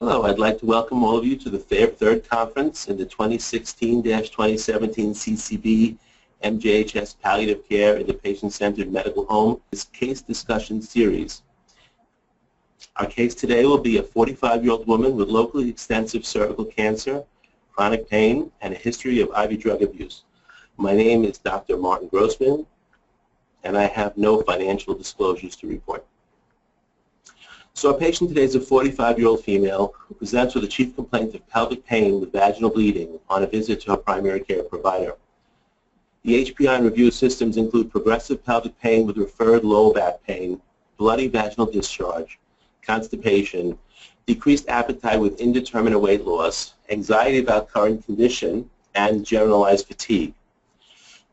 Hello, I'd like to welcome all of you to the third conference in the 2016-2017 CCB MJHS Palliative Care in the Patient-Centered Medical Home case discussion series. Our case today will be a 45-year-old woman with locally extensive cervical cancer, chronic pain, and a history of IV drug abuse. My name is Dr. Martin Grossman, and I have no financial disclosures to report. So our patient today is a 45-year-old female who presents with a chief complaint of pelvic pain with vaginal bleeding on a visit to her primary care provider. The HPI and review systems include progressive pelvic pain with referred low back pain, bloody vaginal discharge, constipation, decreased appetite with indeterminate weight loss, anxiety about current condition, and generalized fatigue.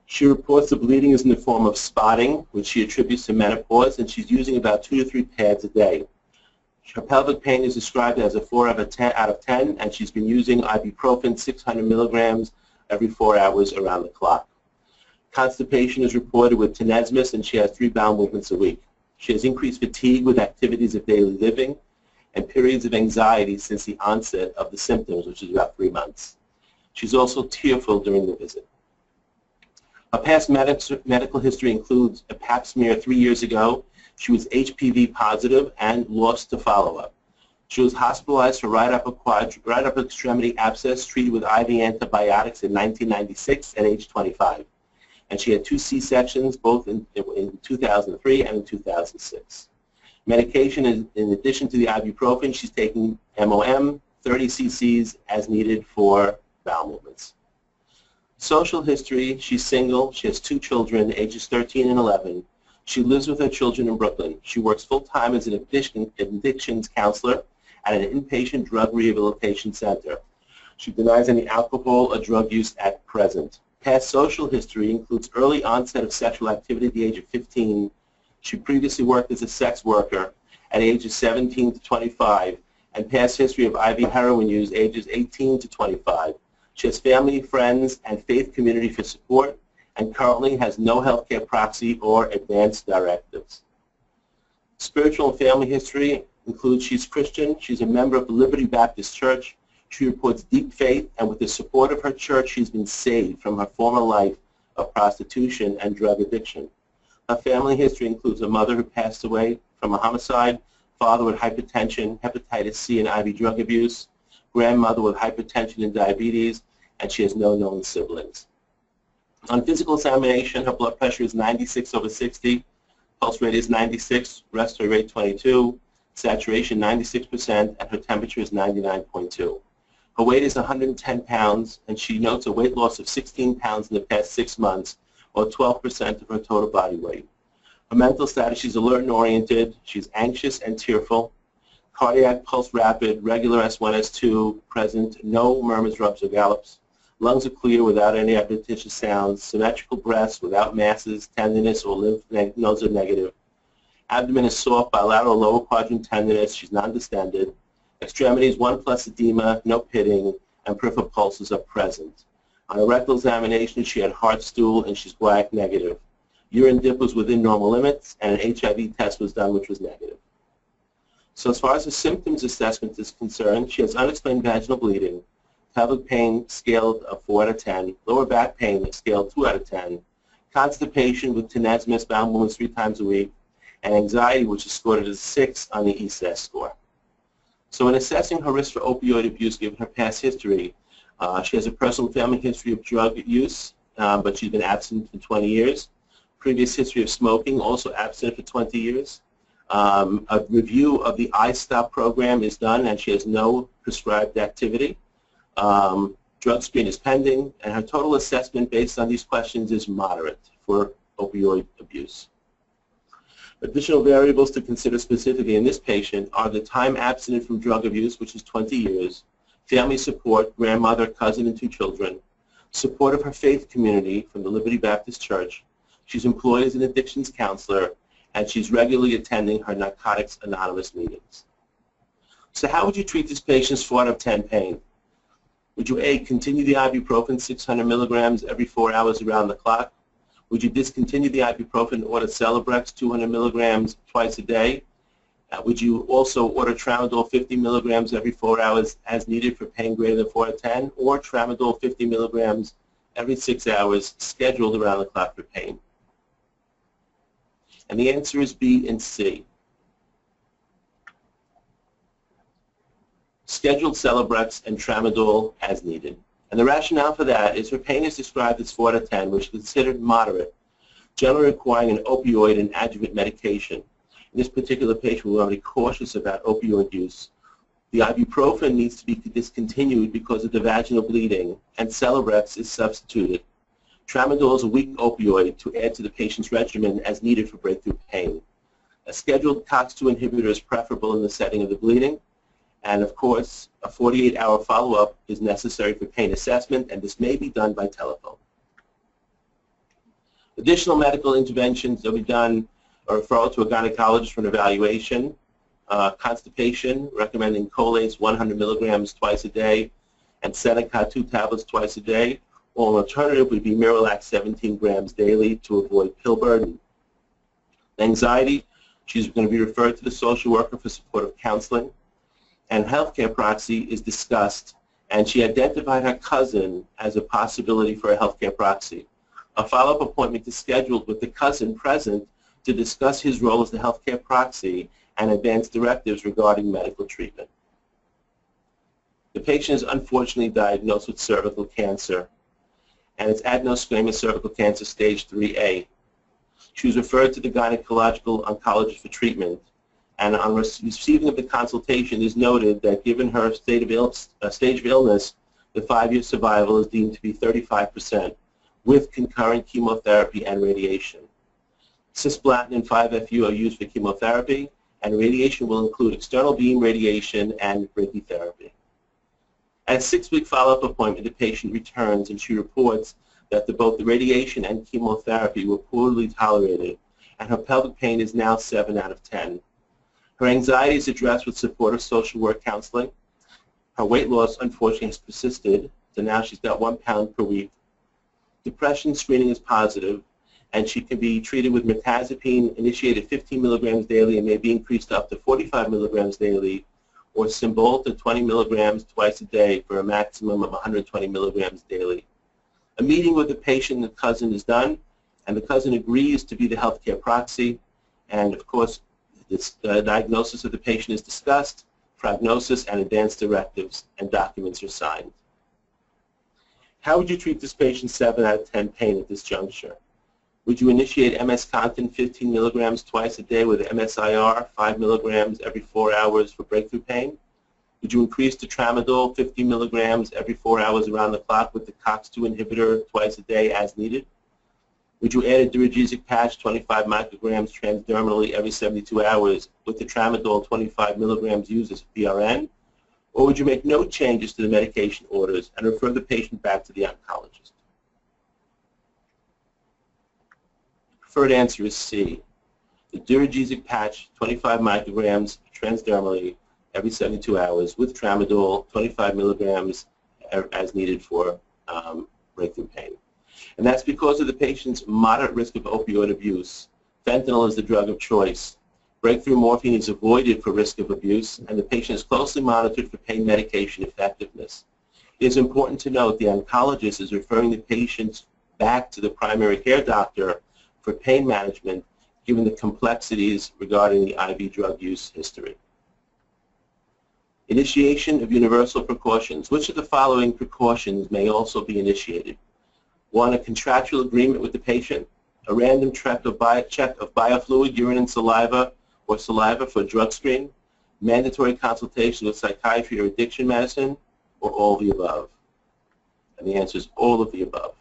She reports the bleeding is in the form of spotting, which she attributes to menopause, and she's using about two to three pads a day. Her pelvic pain is described as a 4 out of 10, out of 10 and she's been using ibuprofen 600 milligrams every four hours around the clock. Constipation is reported with tenesmus and she has three bowel movements a week. She has increased fatigue with activities of daily living and periods of anxiety since the onset of the symptoms, which is about three months. She's also tearful during the visit. Her past medical history includes a pap smear three years ago she was HPV positive and lost to follow-up. She was hospitalized for right upper, quad, right upper extremity abscess treated with IV antibiotics in 1996 at age 25. And she had two C-sections, both in, in 2003 and in 2006. Medication, is, in addition to the ibuprofen, she's taking MOM, 30 cc's as needed for bowel movements. Social history, she's single, she has two children, ages 13 and 11. She lives with her children in Brooklyn. She works full-time as an addiction, addictions counselor at an inpatient drug rehabilitation center. She denies any alcohol or drug use at present. Past social history includes early onset of sexual activity at the age of 15. She previously worked as a sex worker at ages 17 to 25 and past history of IV heroin use ages 18 to 25. She has family, friends, and faith community for support and currently has no healthcare proxy or advance directives. Spiritual and family history includes she's Christian, she's a member of the Liberty Baptist Church, she reports deep faith, and with the support of her church, she's been saved from her former life of prostitution and drug addiction. Her family history includes a mother who passed away from a homicide, father with hypertension, hepatitis C, and IV drug abuse, grandmother with hypertension and diabetes, and she has no known siblings. On physical examination, her blood pressure is 96 over 60, pulse rate is 96, respiratory rate 22, saturation 96%, and her temperature is 99.2. Her weight is 110 pounds, and she notes a weight loss of 16 pounds in the past six months, or 12% of her total body weight. Her mental status, she's alert and oriented, she's anxious and tearful, cardiac pulse rapid, regular S1, S2 present, no murmurs, rubs, or gallops, Lungs are clear without any adventitious sounds. Symmetrical breasts without masses, tenderness, or lymph nodes are negative. Abdomen is soft, bilateral lower quadrant tenderness. She's non-distended. Extremities, 1 plus edema, no pitting, and peripheral pulses are present. On a rectal examination, she had hard stool and she's guaiac negative. Urine dip was within normal limits, and an HIV test was done, which was negative. So as far as the symptoms assessment is concerned, she has unexplained vaginal bleeding, pelvic pain scaled a 4 out of 10, lower back pain scaled 2 out of 10, constipation with tenesmus, bowel movements three times a week, and anxiety, which is scored as a 6 on the ESAS score. So in assessing her risk for opioid abuse, given her past history, uh, she has a personal family history of drug use, um, but she's been absent for 20 years. Previous history of smoking, also absent for 20 years. Um, a review of the iStop program is done, and she has no prescribed activity. Um, drug screen is pending, and her total assessment based on these questions is moderate for opioid abuse. Additional variables to consider specifically in this patient are the time abstinent from drug abuse, which is 20 years, family support, grandmother, cousin, and two children, support of her faith community from the Liberty Baptist Church. She's employed as an addictions counselor, and she's regularly attending her Narcotics Anonymous meetings. So how would you treat this patient's 4 out of 10 pain? Would you A, continue the ibuprofen 600 milligrams every four hours around the clock? Would you discontinue the ibuprofen and order Celebrex 200 milligrams twice a day Uh, would you also order tramadol 50 milligrams every four hours as needed for pain greater than 4 to 10, or tramadol 50 milligrams every six hours scheduled around the clock for pain? And the answer is B and C. Scheduled Celebrex and tramadol as needed. And the rationale for that is for pain is described as 4 to 10, which is considered moderate, generally requiring an opioid and adjuvant medication. In this particular patient, we to be cautious about opioid use. The ibuprofen needs to be discontinued because of the vaginal bleeding, and Celebrex is substituted. Tramadol is a weak opioid to add to the patient's regimen as needed for breakthrough pain. A scheduled COX-2 inhibitor is preferable in the setting of the bleeding, and of course, a 48-hour follow-up is necessary for pain assessment, and this may be done by telephone. Additional medical interventions that will be done or referral to a gynecologist for an evaluation. Uh, constipation, recommending Colace 100 milligrams twice a day and Senokot 2 tablets twice a day. Or an alternative would be Miralax 17 grams daily to avoid pill burden. Anxiety, she's going to be referred to the social worker for supportive counseling and healthcare proxy is discussed, and she identified her cousin as a possibility for a healthcare proxy. A follow-up appointment is scheduled with the cousin present to discuss his role as the healthcare proxy and advance directives regarding medical treatment. The patient is unfortunately diagnosed with cervical cancer, and it's adenosquamous cervical cancer stage 3A. She was referred to the gynecological oncologist for treatment and on receiving of the consultation is noted that given her state of Ill uh, stage of illness, the five-year survival is deemed to be 35% with concurrent chemotherapy and radiation. Cisplatin and 5-FU are used for chemotherapy, and radiation will include external beam radiation and brachytherapy. At six-week follow-up appointment, the patient returns and she reports that the, both the radiation and chemotherapy were poorly tolerated, and her pelvic pain is now 7 out of 10. Her anxiety is addressed with supportive social work counseling. Her weight loss, unfortunately, has persisted, so now she's got one pound per week. Depression screening is positive, and she can be treated with mirtazapine, initiated 15 milligrams daily, and may be increased up to 45 milligrams daily, or Cymbalta 20 milligrams twice a day for a maximum of 120 milligrams daily. A meeting with the patient and the cousin is done, and the cousin agrees to be the healthcare proxy, and of course, this uh, diagnosis of the patient is discussed, prognosis and advanced directives, and documents are signed. How would you treat this patient 7 out of 10 pain at this juncture? Would you initiate MS Contin 15 milligrams twice a day with MSIR 5 milligrams every 4 hours for breakthrough pain? Would you increase to tramadol 50 milligrams every 4 hours around the clock with the COX-2 inhibitor twice a day as needed? Would you add a duragesic patch 25 micrograms transdermally every 72 hours with the tramadol 25 milligrams used as PRN? Or would you make no changes to the medication orders and refer the patient back to the oncologist? Preferred answer is C. The duragesic patch 25 micrograms transdermally every 72 hours with tramadol 25 milligrams as needed for um, breakthrough pain. And that's because of the patient's moderate risk of opioid abuse. Fentanyl is the drug of choice. Breakthrough morphine is avoided for risk of abuse, and the patient is closely monitored for pain medication effectiveness. It is important to note the oncologist is referring the patients back to the primary care doctor for pain management given the complexities regarding the IV drug use history. Initiation of universal precautions. Which of the following precautions may also be initiated? One, a contractual agreement with the patient, a random check of, biofluid, urine and saliva, or saliva for drug screen, mandatory consultation with psychiatry or addiction medicine, or all of the above? And the answer is all of the above.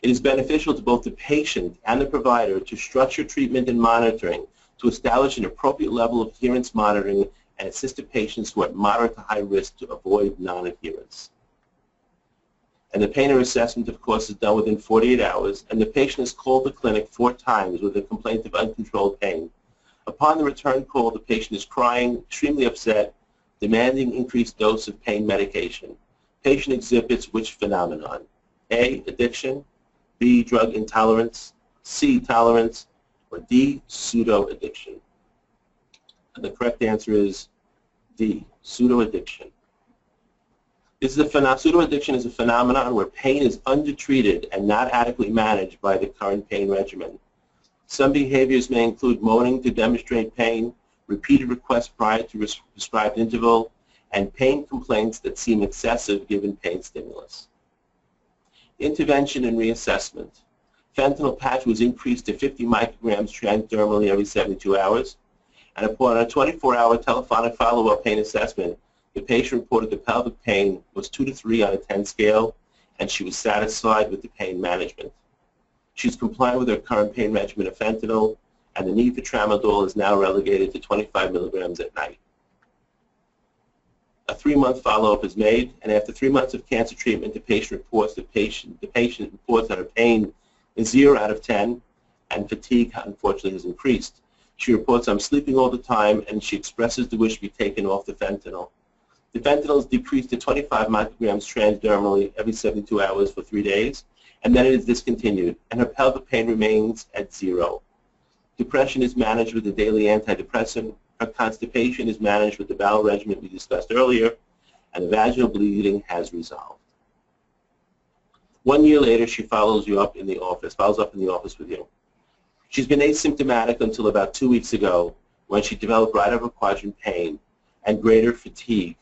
It is beneficial to both the patient and the provider to structure treatment and monitoring to establish an appropriate level of adherence monitoring and assist the patients who are at moderate to high risk to avoid non-adherence. And the pain assessment, of course, is done within 48 hours, and the patient is called the clinic four times with a complaint of uncontrolled pain. Upon the return call, the patient is crying, extremely upset, demanding increased dose of pain medication. Patient exhibits which phenomenon? A, addiction, B, drug intolerance, C, tolerance, or D, pseudo-addiction. And the correct answer is D, pseudo-addiction. Is a pseudo-addiction is a phenomenon where pain is undertreated and not adequately managed by the current pain regimen. Some behaviors may include moaning to demonstrate pain, repeated requests prior to prescribed interval, and pain complaints that seem excessive given pain stimulus. Intervention and reassessment. Fentanyl patch was increased to 50 micrograms transdermally every 72 hours, and upon a 24-hour telephonic follow-up pain assessment, the patient reported the pelvic pain was 2 to 3 on a 10 scale, and she was satisfied with the pain management. She's compliant with her current pain regimen of fentanyl, and the need for tramadol is now relegated to 25 milligrams at night. A three-month follow-up is made, and after three months of cancer treatment, the patient reports the patient the patient reports that her pain is zero out of 10, and fatigue unfortunately has increased. She reports I'm sleeping all the time, and she expresses the wish to be taken off the fentanyl. The fentanyl is decreased to 25 micrograms transdermally every 72 hours for three days, and then it is discontinued, and her pelvic pain remains at zero. Depression is managed with a daily antidepressant. Her constipation is managed with the bowel regimen we discussed earlier, and the vaginal bleeding has resolved. One year later, she follows you up in the office, follows up in the office with you. She's been asymptomatic until about two weeks ago when she developed right upper quadrant pain and greater fatigue.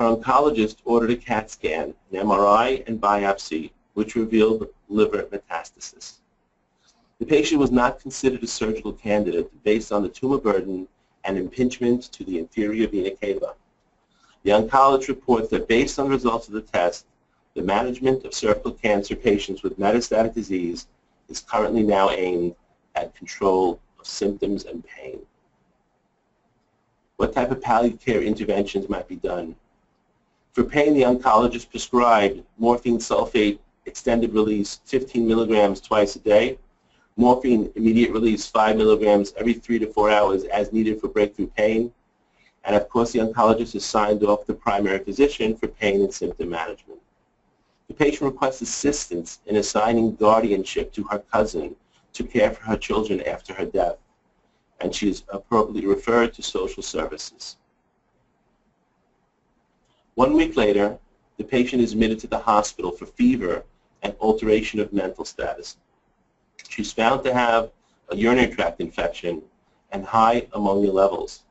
Her oncologist ordered a CAT scan, an MRI, and biopsy which revealed liver metastasis. The patient was not considered a surgical candidate based on the tumor burden and impingement to the inferior vena cava. The oncologist reports that based on the results of the test, the management of cervical cancer patients with metastatic disease is currently now aimed at control of symptoms and pain. What type of palliative care interventions might be done? For pain, the oncologist prescribed morphine sulfate extended release 15 milligrams twice a day, morphine immediate release 5 milligrams every 3 to 4 hours as needed for breakthrough pain, and of course the oncologist is signed off the primary physician for pain and symptom management. The patient requests assistance in assigning guardianship to her cousin to care for her children after her death, and she is appropriately referred to social services. One week later, the patient is admitted to the hospital for fever and alteration of mental status. She's found to have a urinary tract infection and high ammonia levels.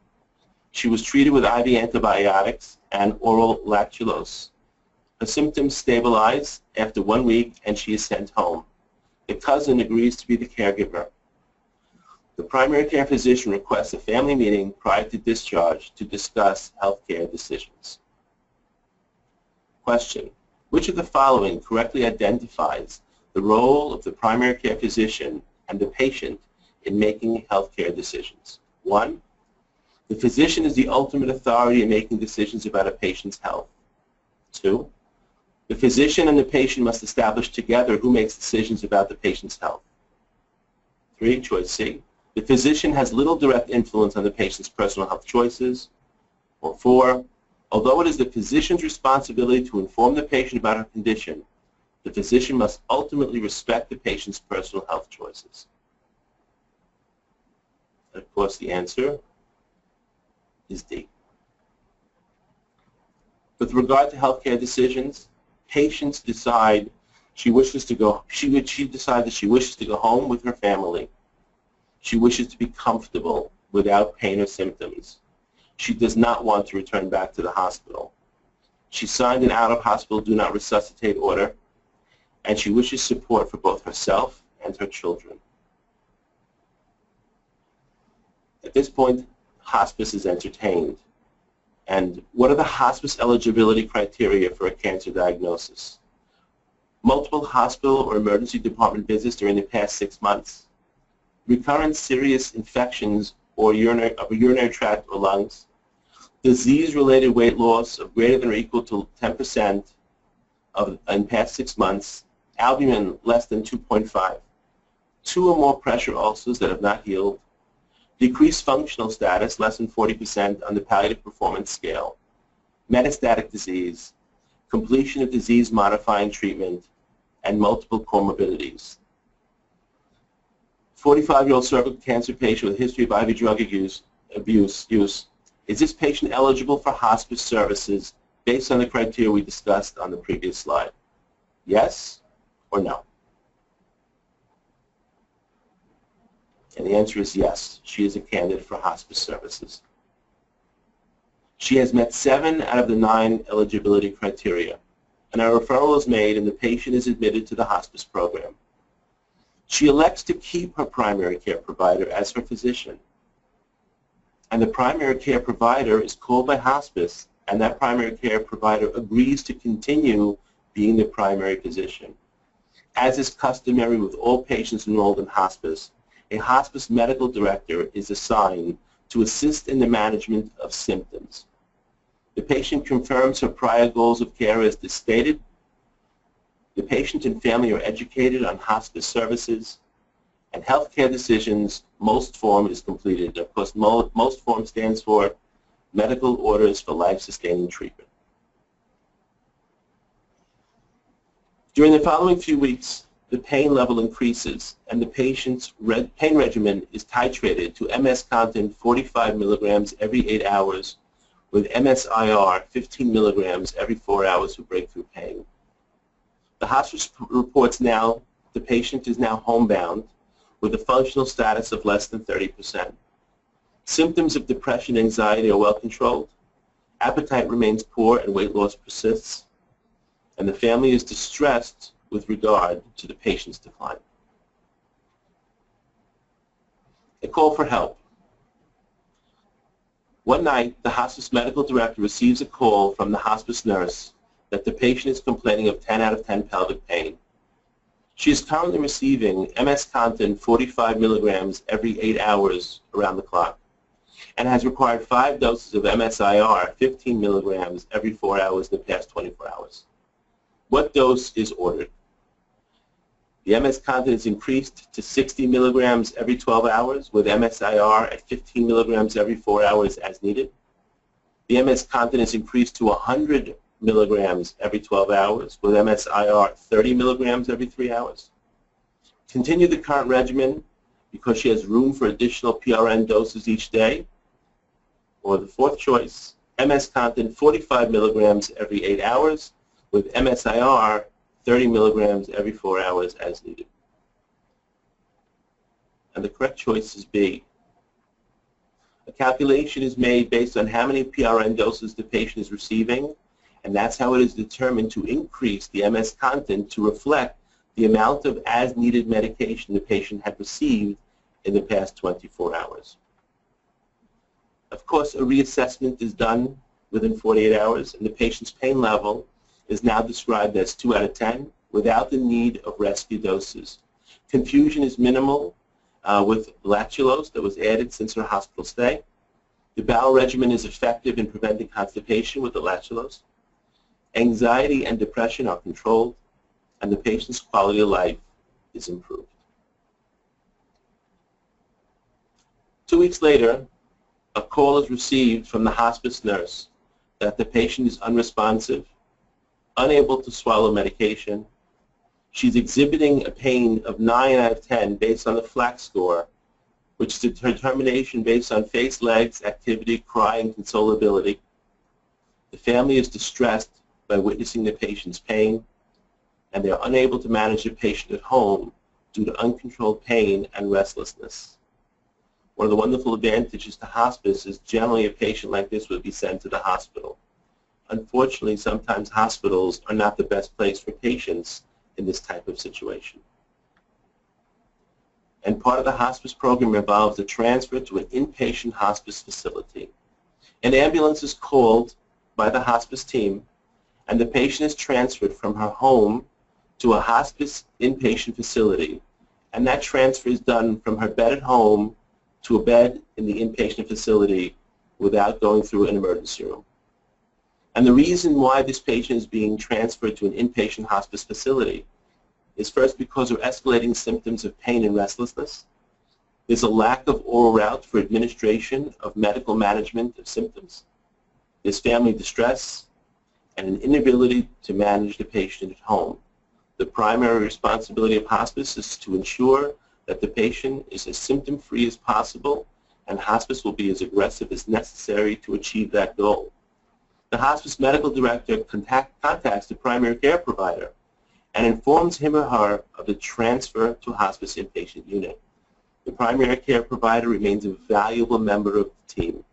She was treated with IV antibiotics and oral lactulose. Her symptoms stabilize after one week and she is sent home. The cousin agrees to be the caregiver. The primary care physician requests a family meeting prior to discharge to discuss health care decisions. Question. Which of the following correctly identifies the role of the primary care physician and the patient in making healthcare decisions? One, the physician is the ultimate authority in making decisions about a patient's health. Two, the physician and the patient must establish together who makes decisions about the patient's health. Three, choice C, the physician has little direct influence on the patient's personal health choices. Or four, Although it is the physician's responsibility to inform the patient about her condition, the physician must ultimately respect the patient's personal health choices. And of course, the answer is D. With regard to healthcare decisions, patients decide she wishes to go, she, she decides that she wishes to go home with her family. She wishes to be comfortable without pain or symptoms. She does not want to return back to the hospital. She signed an out-of-hospital do not resuscitate order, and she wishes support for both herself and her children. At this point, hospice is entertained. And what are the hospice eligibility criteria for a cancer diagnosis? Multiple hospital or emergency department visits during the past six months, recurrent serious infections or urinary, of a urinary tract or lungs, disease-related weight loss of greater than or equal to 10% of, in past six months, albumin less than 2.5, two or more pressure ulcers that have not healed, decreased functional status less than 40% on the palliative performance scale, metastatic disease, completion of disease-modifying treatment, and multiple comorbidities. 45-year-old cervical cancer patient with history of IV drug abuse abuse use. Is this patient eligible for hospice services based on the criteria we discussed on the previous slide? Yes or no? And the answer is yes. She is a candidate for hospice services. She has met seven out of the nine eligibility criteria, and a referral is made and the patient is admitted to the hospice program. She elects to keep her primary care provider as her physician, and the primary care provider is called by hospice, and that primary care provider agrees to continue being the primary physician. As is customary with all patients enrolled in hospice, a hospice medical director is assigned to assist in the management of symptoms. The patient confirms her prior goals of care as stated. The patient and family are educated on hospice services and healthcare decisions. MOLST form is completed. Of course, MOLST form stands for medical orders for life-sustaining treatment. During the following few weeks, the pain level increases and the patient's pain regimen is titrated to MS Contin 45 milligrams every 8 hours with MSIR 15 milligrams every 4 hours for breakthrough pain. The hospice reports now the patient is now homebound with a functional status of less than 30%. Symptoms of depression and anxiety are well controlled. Appetite remains poor and weight loss persists. And the family is distressed with regard to the patient's decline. A call for help. One night, the hospice medical director receives a call from the hospice nurse that the patient is complaining of 10 out of 10 pelvic pain. She is currently receiving MS Contin 45 milligrams every 8 hours around the clock and has required 5 doses of MSIR 15 milligrams every 4 hours in the past 24 hours. What dose is ordered? The MS Contin is increased to 60 milligrams every 12 hours with MSIR at 15 milligrams every 4 hours as needed. The MS Contin is increased to 100 milligrams every 12 hours with MSIR 30 milligrams every 3 hours. Continue the current regimen because she has room for additional PRN doses each day. Or the fourth choice, MS Contin 45 milligrams every 8 hours with MSIR 30 milligrams every four hours as needed. And the correct choice is B. A calculation is made based on how many PRN doses the patient is receiving, and that's how it is determined to increase the MS Contin to reflect the amount of as-needed medication the patient had received in the past 24 hours. Of course, a reassessment is done within 48 hours, and the patient's pain level is now described as 2 out of 10 without the need of rescue doses. Confusion is minimal uh, with lactulose that was added since her hospital stay. The bowel regimen is effective in preventing constipation with the lactulose. Anxiety and depression are controlled, and the patient's quality of life is improved. Two weeks later, a call is received from the hospice nurse that the patient is unresponsive unable to swallow medication. She's exhibiting a pain of 9 out of 10 based on the FLACC score, which is a determination based on face, legs, activity, crying, consolability. The family is distressed by witnessing the patient's pain, and they are unable to manage the patient at home due to uncontrolled pain and restlessness. One of the wonderful advantages to hospice is generally a patient like this would be sent to the hospital unfortunately, sometimes hospitals are not the best place for patients in this type of situation. And part of the hospice program involves a transfer to an inpatient hospice facility. An ambulance is called by the hospice team, and the patient is transferred from her home to a hospice inpatient facility. And that transfer is done from her bed at home to a bed in the inpatient facility without going through an emergency room. And the reason why this patient is being transferred to an inpatient hospice facility is first because of escalating symptoms of pain and restlessness. There's a lack of oral route for administration of medical management of symptoms. There's family distress and an inability to manage the patient at home. The primary responsibility of hospice is to ensure that the patient is as symptom-free as possible and hospice will be as aggressive as necessary to achieve that goal. The hospice medical director contact, contacts the primary care provider and informs him or her of the transfer to hospice inpatient unit. The primary care provider remains a valuable member of the team.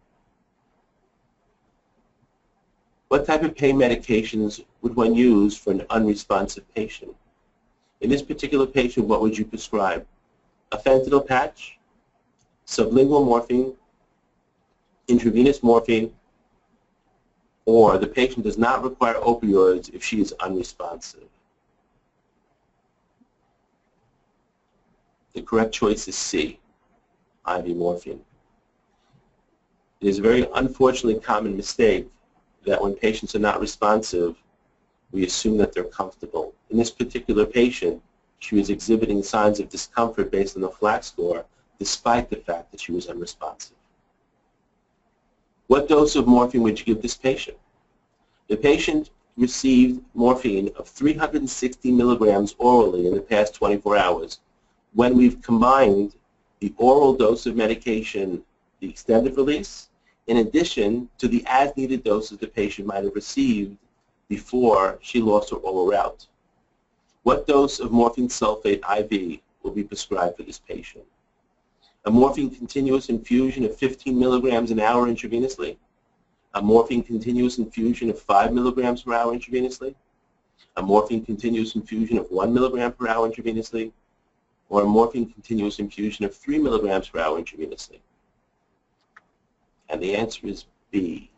What type of pain medications would one use for an unresponsive patient? In this particular patient, what would you prescribe? A fentanyl patch, sublingual morphine, intravenous morphine, or the patient does not require opioids if she is unresponsive. The correct choice is C, IV morphine. It is a very unfortunately common mistake that when patients are not responsive, we assume that they're comfortable. In this particular patient, she was exhibiting signs of discomfort based on the FLACC score, despite the fact that she was unresponsive. What dose of morphine would you give this patient? The patient received morphine of 360 milligrams orally in the past 24 hours. When we've combined the oral dose of medication, the extended release, in addition to the as-needed doses the patient might have received before she lost her oral route. What dose of morphine sulfate IV will be prescribed for this patient? A morphine continuous infusion of 15 milligrams an hour intravenously? A morphine continuous infusion of 5 milligrams per hour intravenously? A morphine continuous infusion of 1 milligram per hour intravenously? Or a morphine continuous infusion of 3 milligrams per hour intravenously? And the answer is B.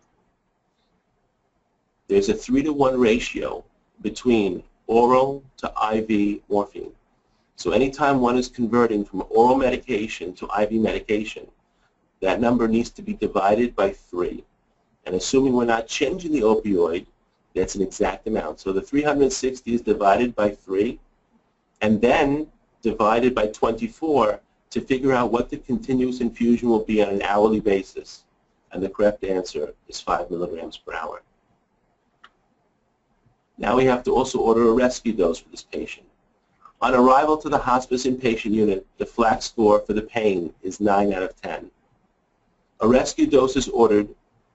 There's a 3 to 1 ratio between oral to IV morphine. So anytime one is converting from oral medication to IV medication, that number needs to be divided by 3. And assuming we're not changing the opioid, that's an exact amount. So the 360 is divided by 3, and then divided by 24 to figure out what the continuous infusion will be on an hourly basis and the correct answer is 5 milligrams per hour. Now we have to also order a rescue dose for this patient. On arrival to the hospice inpatient unit, the FLACC score for the pain is 9 out of 10. A rescue dose is ordered,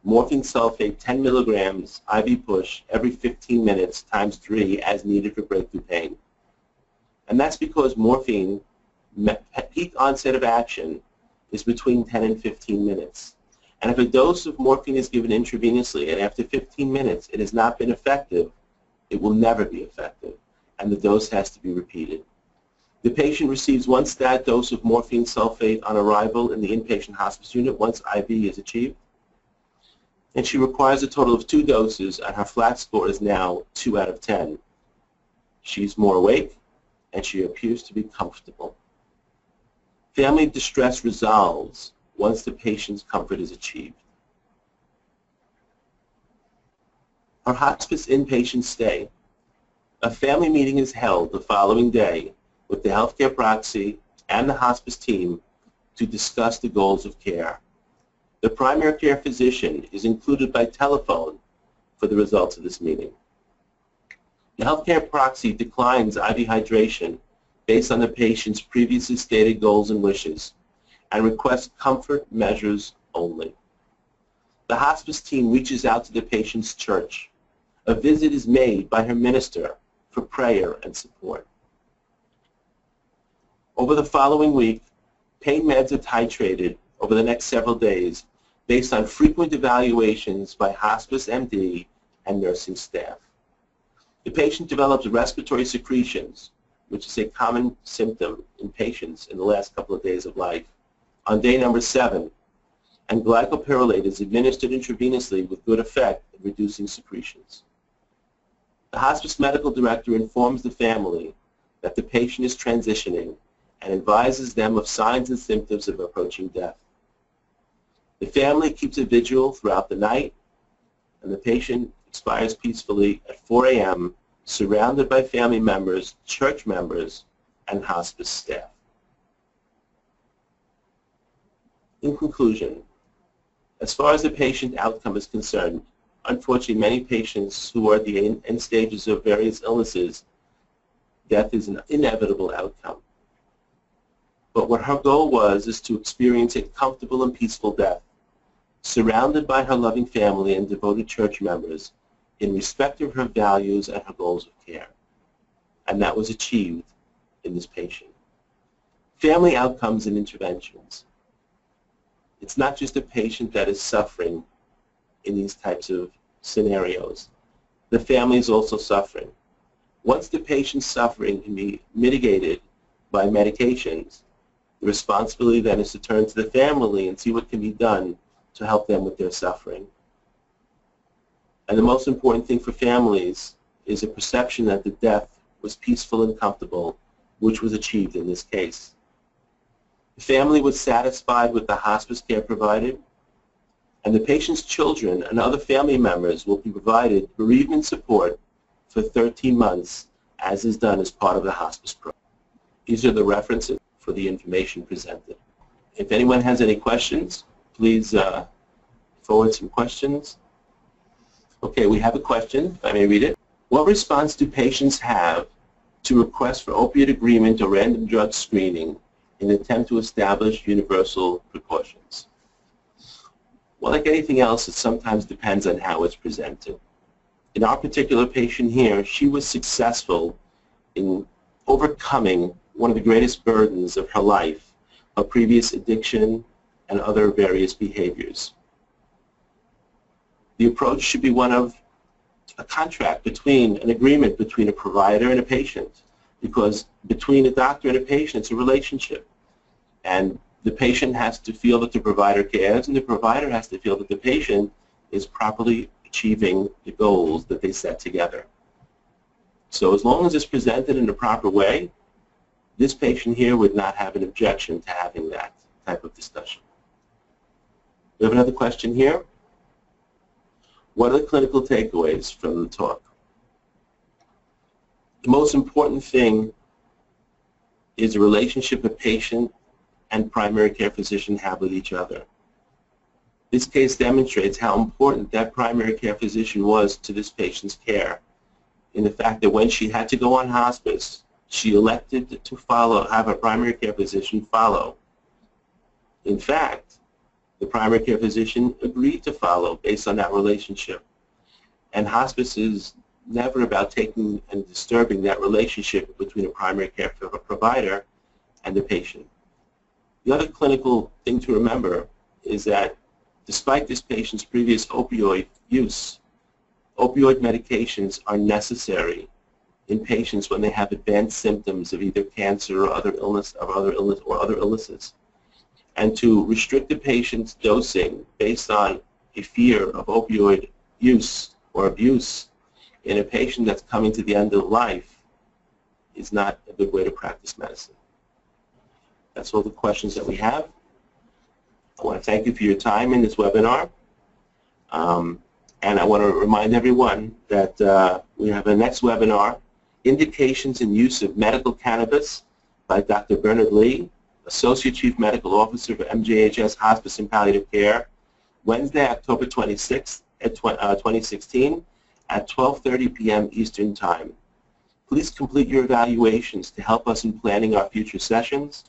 morphine sulfate 10 milligrams IV push every 15 minutes times 3 as needed for breakthrough pain. And that's because morphine, peak onset of action, is between 10 and 15 minutes. And if a dose of morphine is given intravenously and after 15 minutes it has not been effective, it will never be effective, and the dose has to be repeated. The patient receives one stat dose of morphine sulfate on arrival in the inpatient hospice unit once IV is achieved, and she requires a total of two doses, and her FLACC score is now 2 out of 10. She's more awake, and she appears to be comfortable. Family distress resolves once the patient's comfort is achieved. Our hospice inpatient stay. A family meeting is held the following day with the healthcare proxy and the hospice team to discuss the goals of care. The primary care physician is included by telephone for the results of this meeting. The healthcare proxy declines IV hydration based on the patient's previously stated goals and wishes and request comfort measures only. The hospice team reaches out to the patient's church. A visit is made by her minister for prayer and support. Over the following week, pain meds are titrated over the next several days based on frequent evaluations by hospice MD and nursing staff. The patient develops respiratory secretions, which is a common symptom in patients in the last couple of days of life on day number seven, and glycopyrrolate is administered intravenously with good effect in reducing secretions. The hospice medical director informs the family that the patient is transitioning and advises them of signs and symptoms of approaching death. The family keeps a vigil throughout the night, and the patient expires peacefully at 4 a.m., surrounded by family members, church members, and hospice staff. In conclusion, as far as the patient outcome is concerned, unfortunately many patients who are at the end stages of various illnesses, death is an inevitable outcome. But what her goal was is to experience a comfortable and peaceful death, surrounded by her loving family and devoted church members in respect of her values and her goals of care. And that was achieved in this patient. Family outcomes and interventions. It's not just a patient that is suffering in these types of scenarios. The family is also suffering. Once the patient's suffering can be mitigated by medications, the responsibility then is to turn to the family and see what can be done to help them with their suffering. And the most important thing for families is a perception that the death was peaceful and comfortable, which was achieved in this case. The family was satisfied with the hospice care provided, and the patient's children and other family members will be provided bereavement support for 13 months, as is done as part of the hospice program. These are the references for the information presented. If anyone has any questions, please uh, forward some questions. Okay, we have a question, I may read it. What response do patients have to requests for opioid agreement or random drug screening in an attempt to establish universal precautions? Well, like anything else, it sometimes depends on how it's presented. In our particular patient here, she was successful in overcoming one of the greatest burdens of her life, a previous addiction and other various behaviors. The approach should be one of a contract between, an agreement between a provider and a patient because between a doctor and a patient it's a relationship and the patient has to feel that the provider cares and the provider has to feel that the patient is properly achieving the goals that they set together. So as long as it's presented in a proper way, this patient here would not have an objection to having that type of discussion. We have another question here. What are the clinical takeaways from the talk? The most important thing is the relationship a patient and primary care physician have with each other. This case demonstrates how important that primary care physician was to this patient's care in the fact that when she had to go on hospice, she elected to follow, have a primary care physician follow. In fact, the primary care physician agreed to follow based on that relationship. And hospice is never about taking and disturbing that relationship between a primary care provider and the patient. The other clinical thing to remember is that despite this patient's previous opioid use, opioid medications are necessary in patients when they have advanced symptoms of either cancer or other illness or other illness or other illnesses and to restrict the patient's dosing based on a fear of opioid use or abuse in a patient that's coming to the end of life is not a good way to practice medicine. That's all the questions that we have. I want to thank you for your time in this webinar. Um, and I want to remind everyone that uh, we have a next webinar, Indications and Use of Medical Cannabis by Dr. Bernard Lee, Associate Chief Medical Officer for MJHS Hospice and Palliative Care, Wednesday, October 26th, at uh, 2016 at 12.30 p.m. Eastern Time. Please complete your evaluations to help us in planning our future sessions.